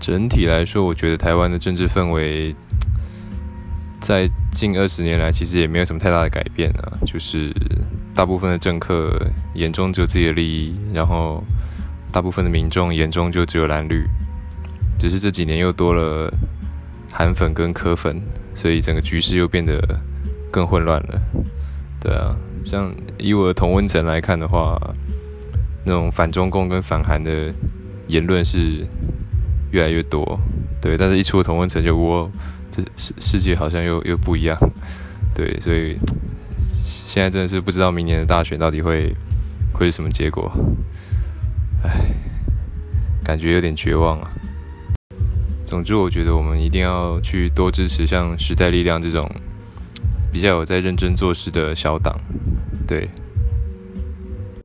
整体来说，我觉得台湾的政治氛围在近二十年来其实也没有什么太大的改变啊，就是大部分的政客眼中只有自己的利益，然后大部分的民众眼中就只有蓝绿，只是这几年又多了韩粉跟科粉，所以整个局势又变得更混乱了。对啊，像以我的同温层来看的话，那种反中共跟反韩的言论是。越来越多，对，但是一出了同温层就哇，这世世界好像又又不一样，对，所以现在真的是不知道明年的大选到底会会是什么结果，唉，感觉有点绝望啊。总之，我觉得我们一定要去多支持像时代力量这种比较有在认真做事的小党，对，